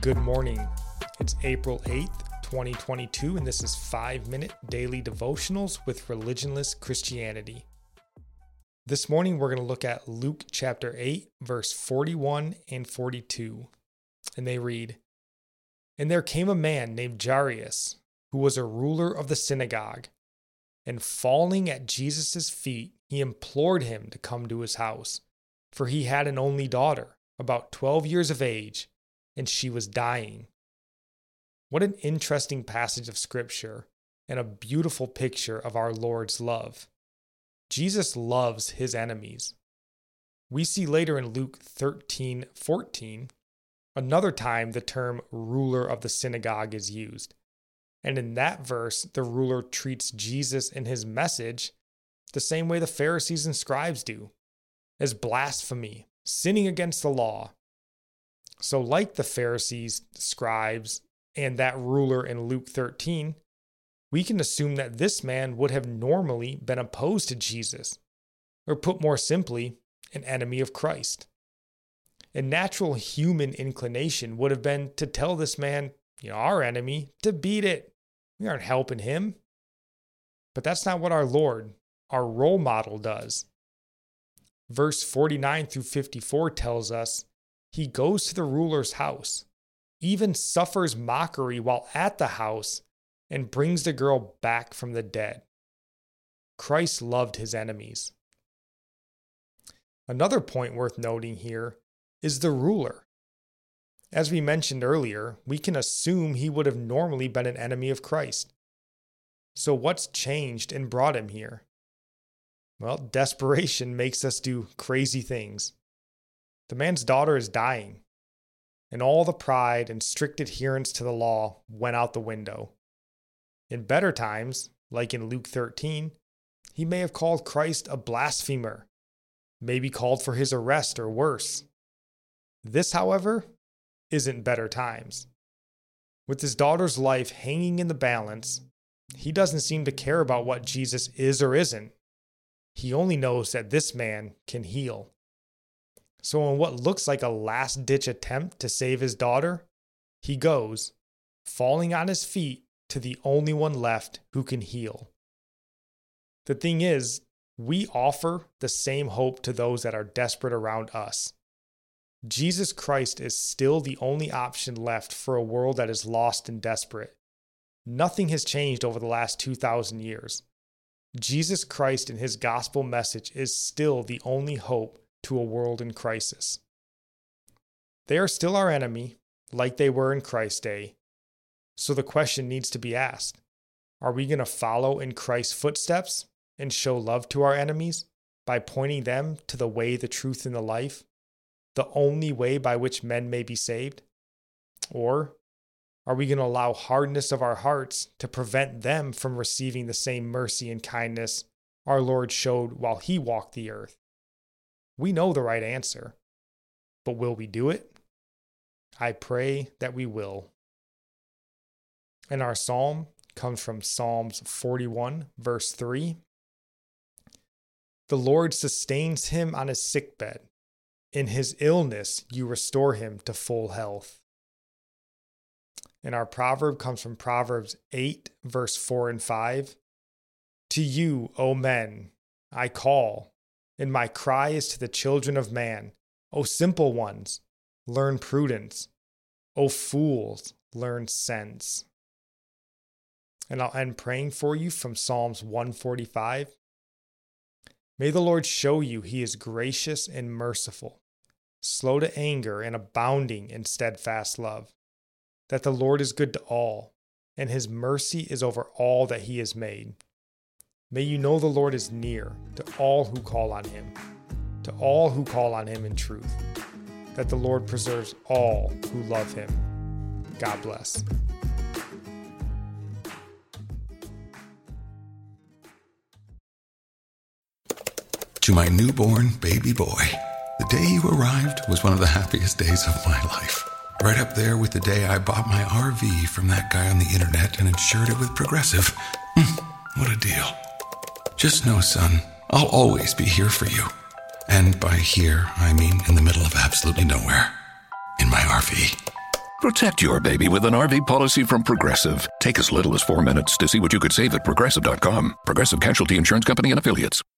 Good morning. It's April 8th, 2022, and this is 5 Minute Daily Devotionals with Religionless Christianity. This morning, we're going to look at Luke chapter 8, verse 41 and 42. And they read And there came a man named Jairus, who was a ruler of the synagogue. And falling at Jesus' feet, he implored him to come to his house, for he had an only daughter, about 12 years of age and she was dying. What an interesting passage of Scripture and a beautiful picture of our Lord's love. Jesus loves his enemies. We see later in Luke 13 14, another time the term ruler of the synagogue is used. And in that verse, the ruler treats Jesus and his message the same way the Pharisees and scribes do as blasphemy, sinning against the law, so, like the Pharisees, scribes, and that ruler in Luke 13, we can assume that this man would have normally been opposed to Jesus, or put more simply, an enemy of Christ. A natural human inclination would have been to tell this man, you know, our enemy, to beat it. We aren't helping him. But that's not what our Lord, our role model, does. Verse 49 through 54 tells us he goes to the ruler's house, even suffers mockery while at the house, and brings the girl back from the dead. Christ loved his enemies. Another point worth noting here is the ruler. As we mentioned earlier, we can assume he would have normally been an enemy of Christ. So, what's changed and brought him here? Well, desperation makes us do crazy things. The man's daughter is dying, and all the pride and strict adherence to the law went out the window. In better times, like in Luke 13, he may have called Christ a blasphemer, maybe called for his arrest or worse. This, however, isn't better times. With his daughter's life hanging in the balance, he doesn't seem to care about what Jesus is or isn't. He only knows that this man can heal. So, in what looks like a last ditch attempt to save his daughter, he goes, falling on his feet to the only one left who can heal. The thing is, we offer the same hope to those that are desperate around us. Jesus Christ is still the only option left for a world that is lost and desperate. Nothing has changed over the last 2,000 years. Jesus Christ and his gospel message is still the only hope to a world in crisis. They are still our enemy, like they were in Christ's day. So the question needs to be asked Are we going to follow in Christ's footsteps and show love to our enemies by pointing them to the way, the truth, and the life, the only way by which men may be saved? Or are we going to allow hardness of our hearts to prevent them from receiving the same mercy and kindness our Lord showed while he walked the earth? We know the right answer, but will we do it? I pray that we will. And our psalm comes from Psalms 41, verse 3. The Lord sustains him on his sickbed. In his illness, you restore him to full health. And our proverb comes from Proverbs 8, verse 4 and 5. To you, O men, I call and my cry is to the children of man. O simple ones, learn prudence. O fools, learn sense. And I'll end praying for you from Psalms 145. May the Lord show you he is gracious and merciful, slow to anger and abounding in steadfast love, that the Lord is good to all, and his mercy is over all that he has made. May you know the Lord is near to all who call on him, to all who call on him in truth, that the Lord preserves all who love him. God bless. To my newborn baby boy, the day you arrived was one of the happiest days of my life. Right up there with the day I bought my RV from that guy on the internet and insured it with Progressive. Hmm, what a deal. Just know, son, I'll always be here for you. And by here, I mean in the middle of absolutely nowhere. In my RV. Protect your baby with an RV policy from Progressive. Take as little as four minutes to see what you could save at progressive.com. Progressive Casualty Insurance Company and Affiliates.